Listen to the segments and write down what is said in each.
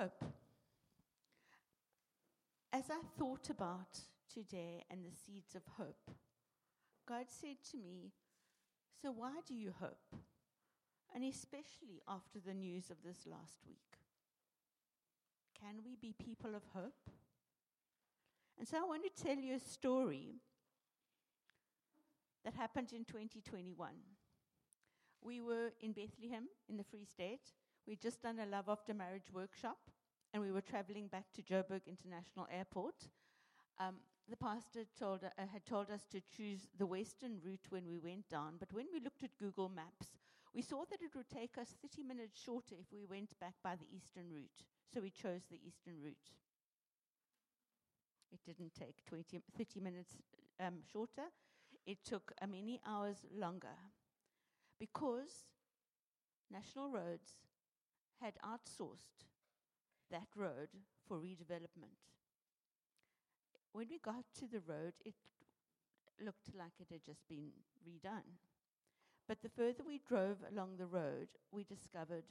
Hope. As I thought about today and the seeds of hope, God said to me, So why do you hope? And especially after the news of this last week. Can we be people of hope? And so I want to tell you a story that happened in 2021. We were in Bethlehem in the Free State. We'd just done a love after marriage workshop, and we were traveling back to Joburg International Airport. Um, the pastor told, uh, had told us to choose the western route when we went down, but when we looked at Google Maps, we saw that it would take us 30 minutes shorter if we went back by the eastern route. So we chose the eastern route. It didn't take 20, 30 minutes um, shorter, it took uh, many hours longer because National Roads had outsourced that road for redevelopment. When we got to the road, it looked like it had just been redone. But the further we drove along the road, we discovered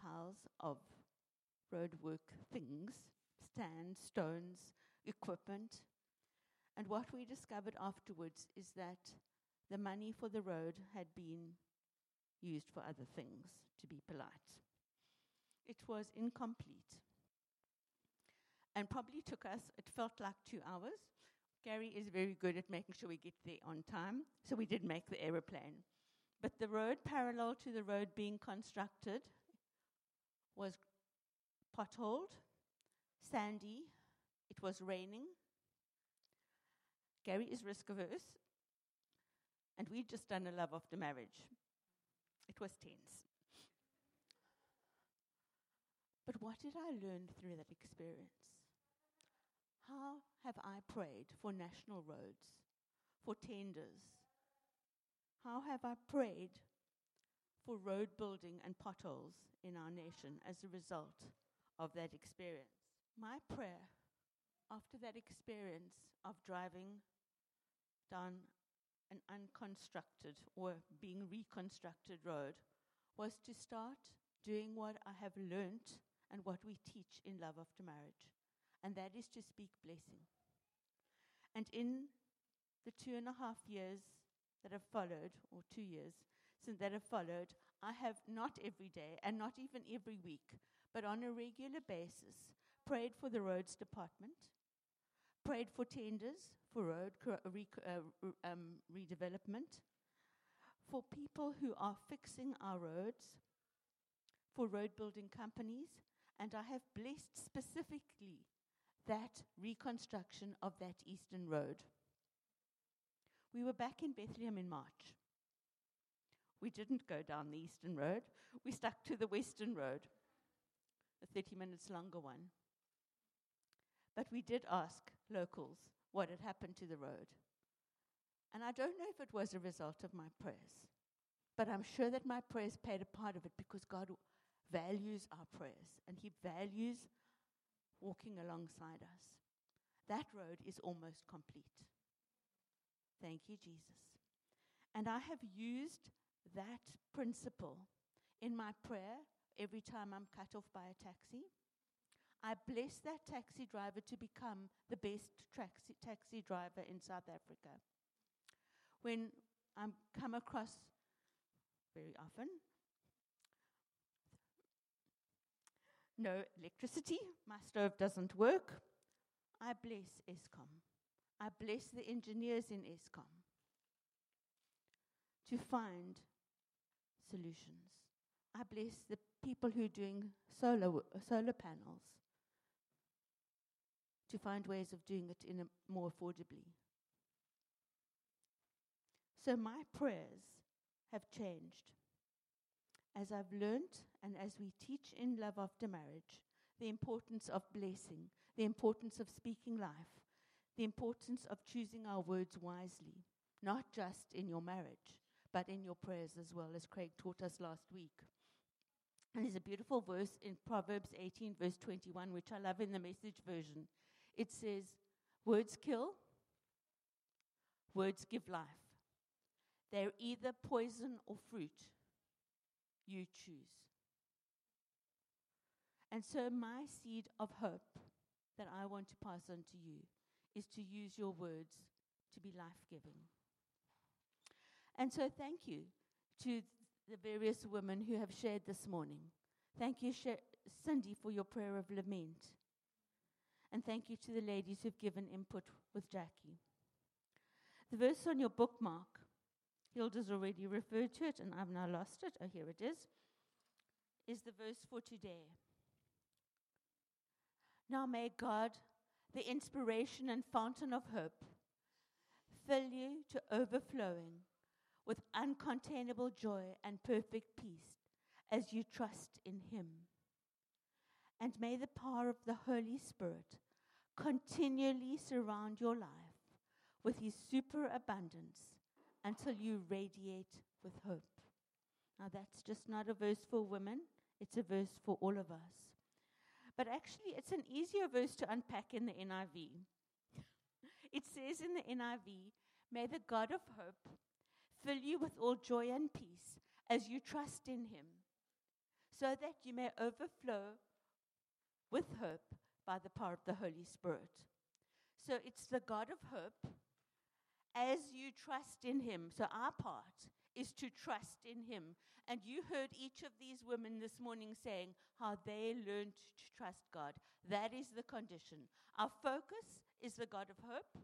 piles of roadwork things, stands, stones, equipment. And what we discovered afterwards is that the money for the road had been used for other things, to be polite. It was incomplete and probably took us, it felt like two hours. Gary is very good at making sure we get there on time, so we did make the aeroplane. But the road parallel to the road being constructed was potholed, sandy, it was raining. Gary is risk averse, and we'd just done a love after marriage. It was tense. But what did I learn through that experience? How have I prayed for national roads, for tenders? How have I prayed for road building and potholes in our nation as a result of that experience? My prayer after that experience of driving down an unconstructed or being reconstructed road was to start doing what I have learnt and what we teach in Love After Marriage, and that is to speak blessing. And in the two and a half years that have followed, or two years since that have followed, I have not every day and not even every week, but on a regular basis, prayed for the roads department, prayed for tenders for road uh, um, redevelopment, for people who are fixing our roads, for road building companies, and I have blessed specifically that reconstruction of that eastern road. We were back in Bethlehem in March. We didn't go down the eastern road, we stuck to the western road, a 30 minutes longer one. But we did ask locals what had happened to the road. And I don't know if it was a result of my prayers, but I'm sure that my prayers played a part of it because God values our prayers and He values walking alongside us. That road is almost complete. Thank you, Jesus. And I have used that principle in my prayer every time I'm cut off by a taxi. I bless that taxi driver to become the best taxi, taxi driver in South Africa. When I come across, very often, no electricity, my stove doesn't work, I bless Eskom. I bless the engineers in Eskom to find solutions. I bless the people who are doing solar, solar panels to find ways of doing it in a more affordably. So my prayers have changed. As I've learned and as we teach in Love After Marriage, the importance of blessing, the importance of speaking life, the importance of choosing our words wisely, not just in your marriage, but in your prayers as well, as Craig taught us last week. And there's a beautiful verse in Proverbs 18, verse 21, which I love in the message version. It says, Words kill, words give life. They're either poison or fruit. You choose. And so, my seed of hope that I want to pass on to you is to use your words to be life giving. And so, thank you to the various women who have shared this morning. Thank you, Cindy, for your prayer of lament. And thank you to the ladies who've given input with Jackie. The verse on your bookmark, Hilda's already referred to it, and I've now lost it. Oh, here it is. Is the verse for today. Now may God, the inspiration and fountain of hope, fill you to overflowing with uncontainable joy and perfect peace as you trust in Him. And may the power of the Holy Spirit continually surround your life with His superabundance until you radiate with hope. Now, that's just not a verse for women, it's a verse for all of us. But actually, it's an easier verse to unpack in the NIV. it says in the NIV, May the God of hope fill you with all joy and peace as you trust in him, so that you may overflow with hope by the power of the Holy Spirit. So it's the God of hope as you trust in him. So our part is to trust in him. And you heard each of these women this morning saying how they learned to trust God. That is the condition. Our focus is the God of hope.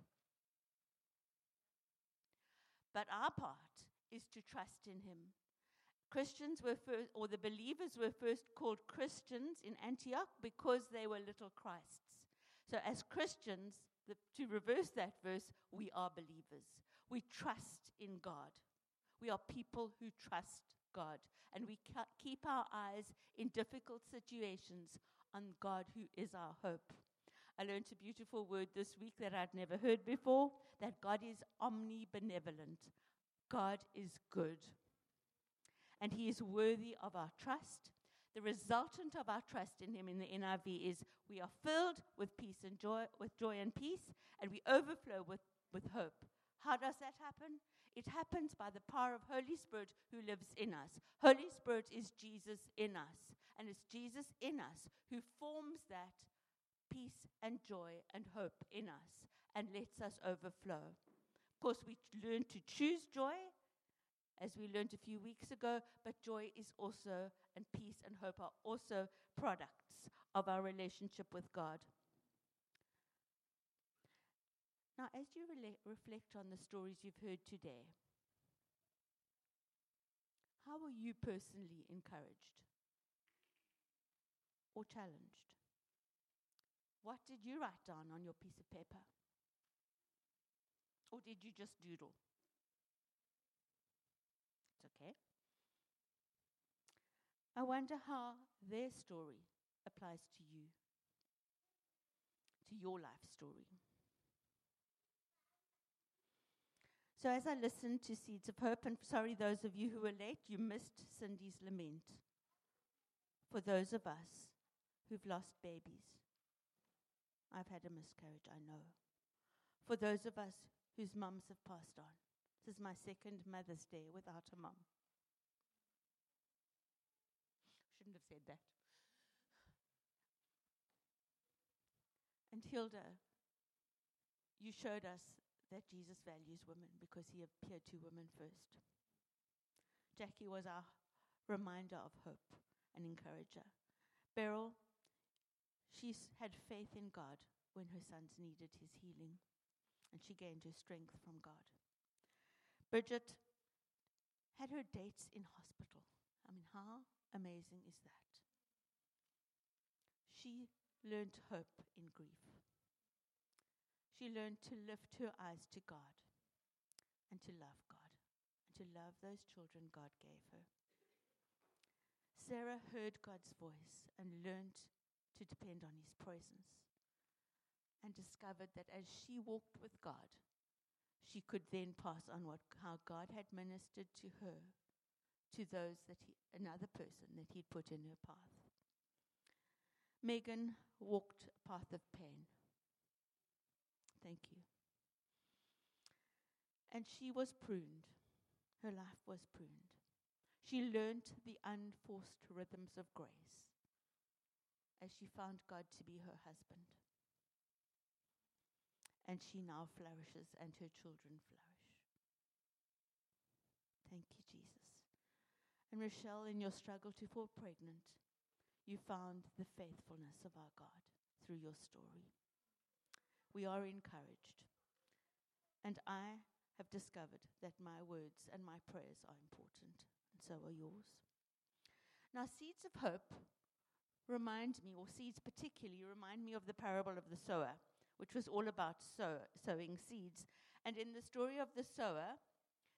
But our part is to trust in him. Christians were first, or the believers were first called Christians in Antioch because they were little Christs. So, as Christians, the, to reverse that verse, we are believers. We trust in God. We are people who trust God. And we keep our eyes in difficult situations on God, who is our hope. I learned a beautiful word this week that I'd never heard before that God is omnibenevolent. God is good. And He is worthy of our trust. The resultant of our trust in Him in the NIV is we are filled with peace and joy, with joy and peace, and we overflow with, with hope. How does that happen? It happens by the power of Holy Spirit who lives in us. Holy Spirit is Jesus in us, and it's Jesus in us who forms that peace and joy and hope in us and lets us overflow. Of course, we learn to choose joy, as we learned a few weeks ago, but joy is also, and peace and hope are also products of our relationship with God. Now, as you rela- reflect on the stories you've heard today, how were you personally encouraged or challenged? What did you write down on your piece of paper? Or did you just doodle? Okay. I wonder how their story applies to you, to your life story. So, as I listened to Seeds of Hope, and sorry, those of you who were late, you missed Cindy's lament. For those of us who've lost babies, I've had a miscarriage, I know. For those of us whose mums have passed on. This is my second Mother's Day without a mom. Shouldn't have said that. And Hilda, you showed us that Jesus values women because he appeared to women first. Jackie was our reminder of hope and encourager. Beryl, she had faith in God when her sons needed his healing and she gained her strength from God. Bridget had her dates in hospital. I mean, how amazing is that? She learned hope in grief. She learned to lift her eyes to God and to love God and to love those children God gave her. Sarah heard God's voice and learned to depend on his presence and discovered that as she walked with God, she could then pass on what, how God had ministered to her to those that he, another person that he'd put in her path. Megan walked a path of pain. Thank you. And she was pruned. Her life was pruned. She learned the unforced rhythms of grace. as she found God to be her husband. And she now flourishes, and her children flourish. Thank you, Jesus. And Rochelle, in your struggle to fall pregnant, you found the faithfulness of our God through your story. We are encouraged. And I have discovered that my words and my prayers are important, and so are yours. Now, seeds of hope remind me, or seeds particularly, remind me of the parable of the sower, which was all about sow, sowing seeds. And in the story of the sower,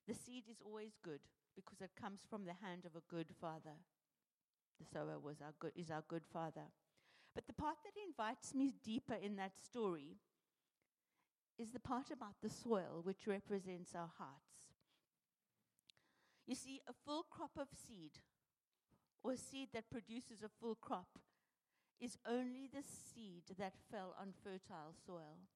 the seed is always good because it comes from the hand of a good father. The sower was our good, is our good father. But the part that invites me deeper in that story is the part about the soil, which represents our hearts. You see, a full crop of seed, or seed that produces a full crop, is only the seed that fell on fertile soil.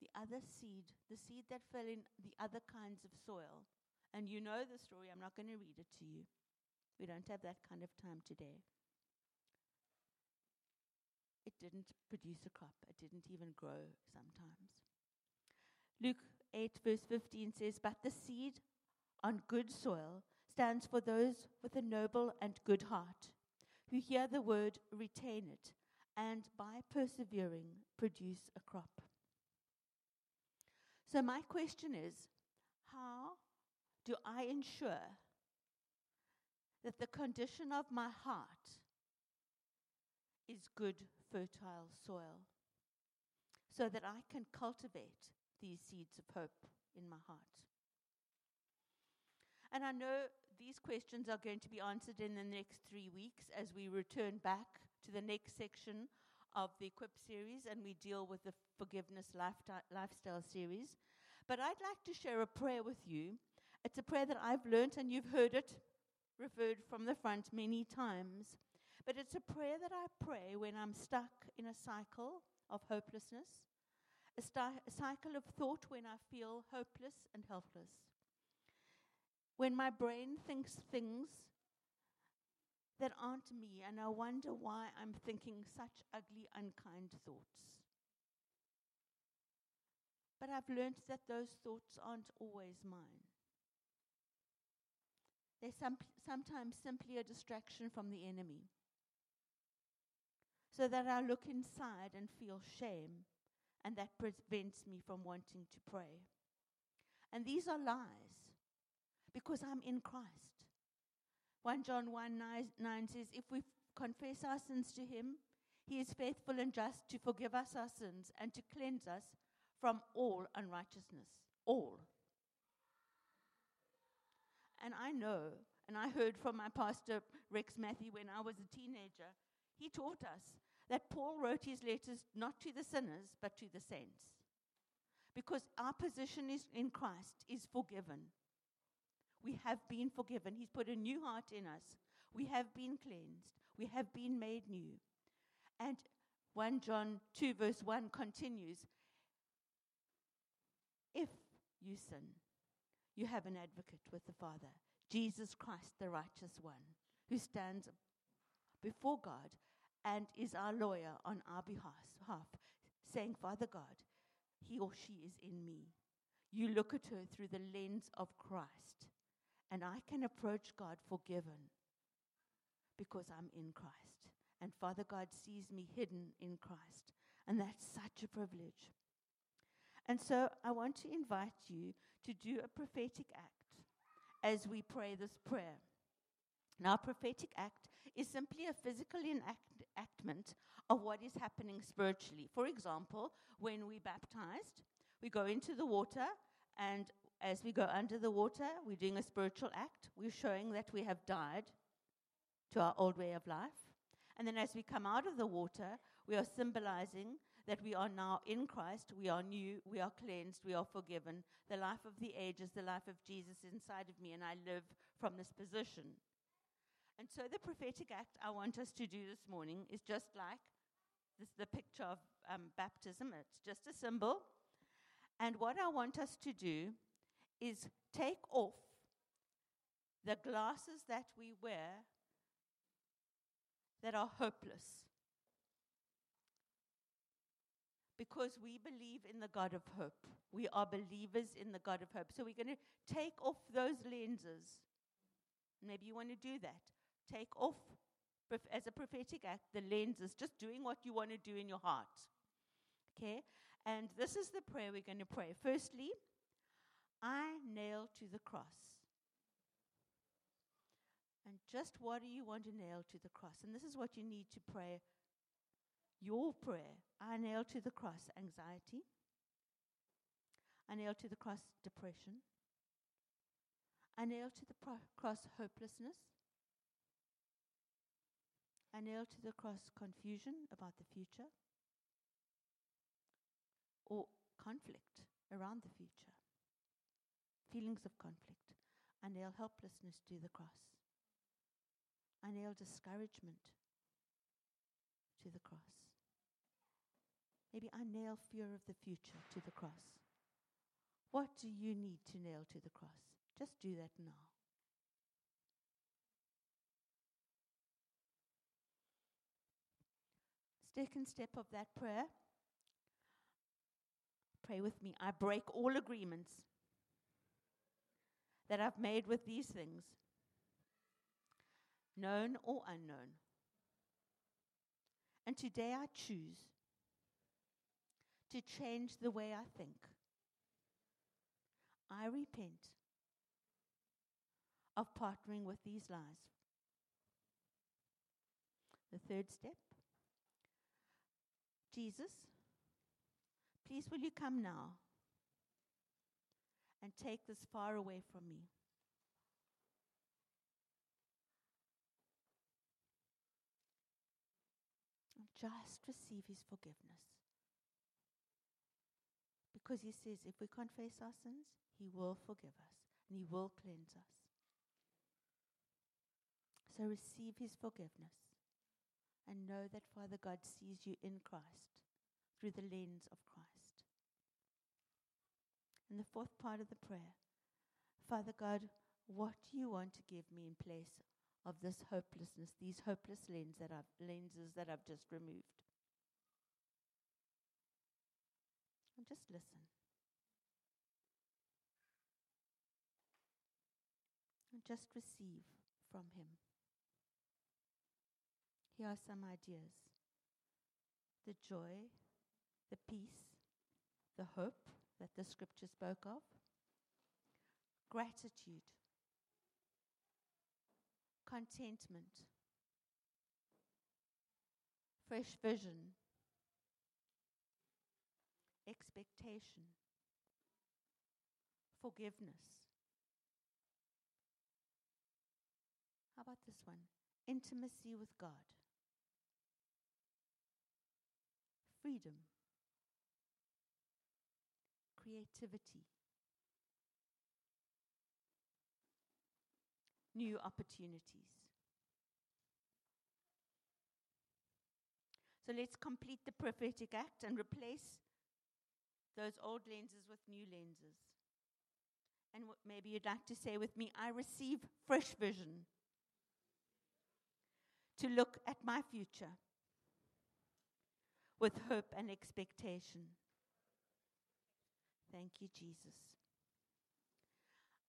The other seed, the seed that fell in the other kinds of soil, and you know the story, I'm not going to read it to you. We don't have that kind of time today it didn't produce a crop. It didn't even grow sometimes. Luke 8, verse 15 says, But the seed on good soil stands for those with a noble and good heart, who hear the word, retain it, and by persevering produce a crop. So, my question is how do I ensure that the condition of my heart is good fertile soil so that I can cultivate these seeds of hope in my heart. And I know these questions are going to be answered in the next three weeks as we return back to the next section of the Equip series and we deal with the Forgiveness Lifestyle series. But I'd like to share a prayer with you. It's a prayer that I've learned, and you've heard it referred from the front many times. But it's a prayer that I pray when I'm stuck in a cycle of hopelessness, a, st- a cycle of thought when I feel hopeless and helpless. When my brain thinks things that aren't me, and I wonder why I'm thinking such ugly, unkind thoughts. But I've learned that those thoughts aren't always mine. They're some, sometimes simply a distraction from the enemy so that I look inside and feel shame, and that prevents me from wanting to pray. And these are lies because I'm in Christ. 1 John 1 9, 9 says, If we confess our sins to him, he is faithful and just to forgive us our sins and to cleanse us from all unrighteousness. All. And I know, and I heard from my pastor, Rex Matthew, when I was a teenager, he taught us that Paul wrote his letters not to the sinners, but to the saints. Because our position is in Christ is forgiven. We have been forgiven. He's put a new heart in us. We have been cleansed. We have been made new. And 1 John 2, verse 1 continues If you sin, you have an advocate with the Father, Jesus Christ, the righteous one, who stands before God and is our lawyer on our behalf, saying, Father God, he or she is in me. You look at her through the lens of Christ, and I can approach God forgiven because I'm in Christ. And Father God sees me hidden in Christ. And that's such a privilege. And so I want to invite you to do a prophetic act as we pray this prayer. Now, a prophetic act is simply a physical enactment of what is happening spiritually. For example, when we baptized, we go into the water, and as we go under the water, we're doing a spiritual act. We're showing that we have died to our old way of life. And then as we come out of the water, we are symbolizing that we are now in Christ, we are new, we are cleansed, we are forgiven. The life of the ages, the life of Jesus inside of me, and I live from this position. And so the prophetic act I want us to do this morning is just like this, the picture of um, baptism. It's just a symbol. And what I want us to do is take off the glasses that we wear that are hopeless. Because we believe in the God of hope. We are believers in the God of hope. So we're going to take off those lenses. Maybe you want to do that. Take off, as a prophetic act, the lenses, just doing what you want to do in your heart. Okay? And this is the prayer we're going to pray. Firstly, I nail to the cross. And just what do you want to nail to the cross? And this is what you need to pray your prayer. I nail to the cross anxiety. I nail to the cross depression. I nail to the pro- cross hopelessness. I nail to the cross confusion about the future or conflict around the future, feelings of conflict. I nail helplessness to the cross. I nail discouragement to the cross. Maybe I nail fear of the future to the cross. What do you need to nail to the cross? Just do that now. Second step of that prayer pray with me. I break all agreements that I've made with these things, known or unknown. And today I choose to change the way I think. I repent of partnering with these lies. The third step Jesus, please will you come now and take this far away from me? Just receive his forgiveness. Because he says, if we confess our sins, he will forgive us and he will cleanse us. So receive his forgiveness and know that Father God sees you in Christ through the lens of Christ. And the fourth part of the prayer Father God, what do you want to give me in place of this hopelessness, these hopeless lens that lenses that I've just removed? And just listen. And just receive from Him. Here are some ideas the joy, the peace, the hope that the scripture spoke of, gratitude, contentment, fresh vision, expectation, forgiveness. How about this one? Intimacy with God. freedom, creativity, new opportunities. So let's complete the prophetic act and replace those old lenses with new lenses. And maybe you'd like to say with me, I receive fresh vision to look at my future with hope and expectation. Thank you, Jesus.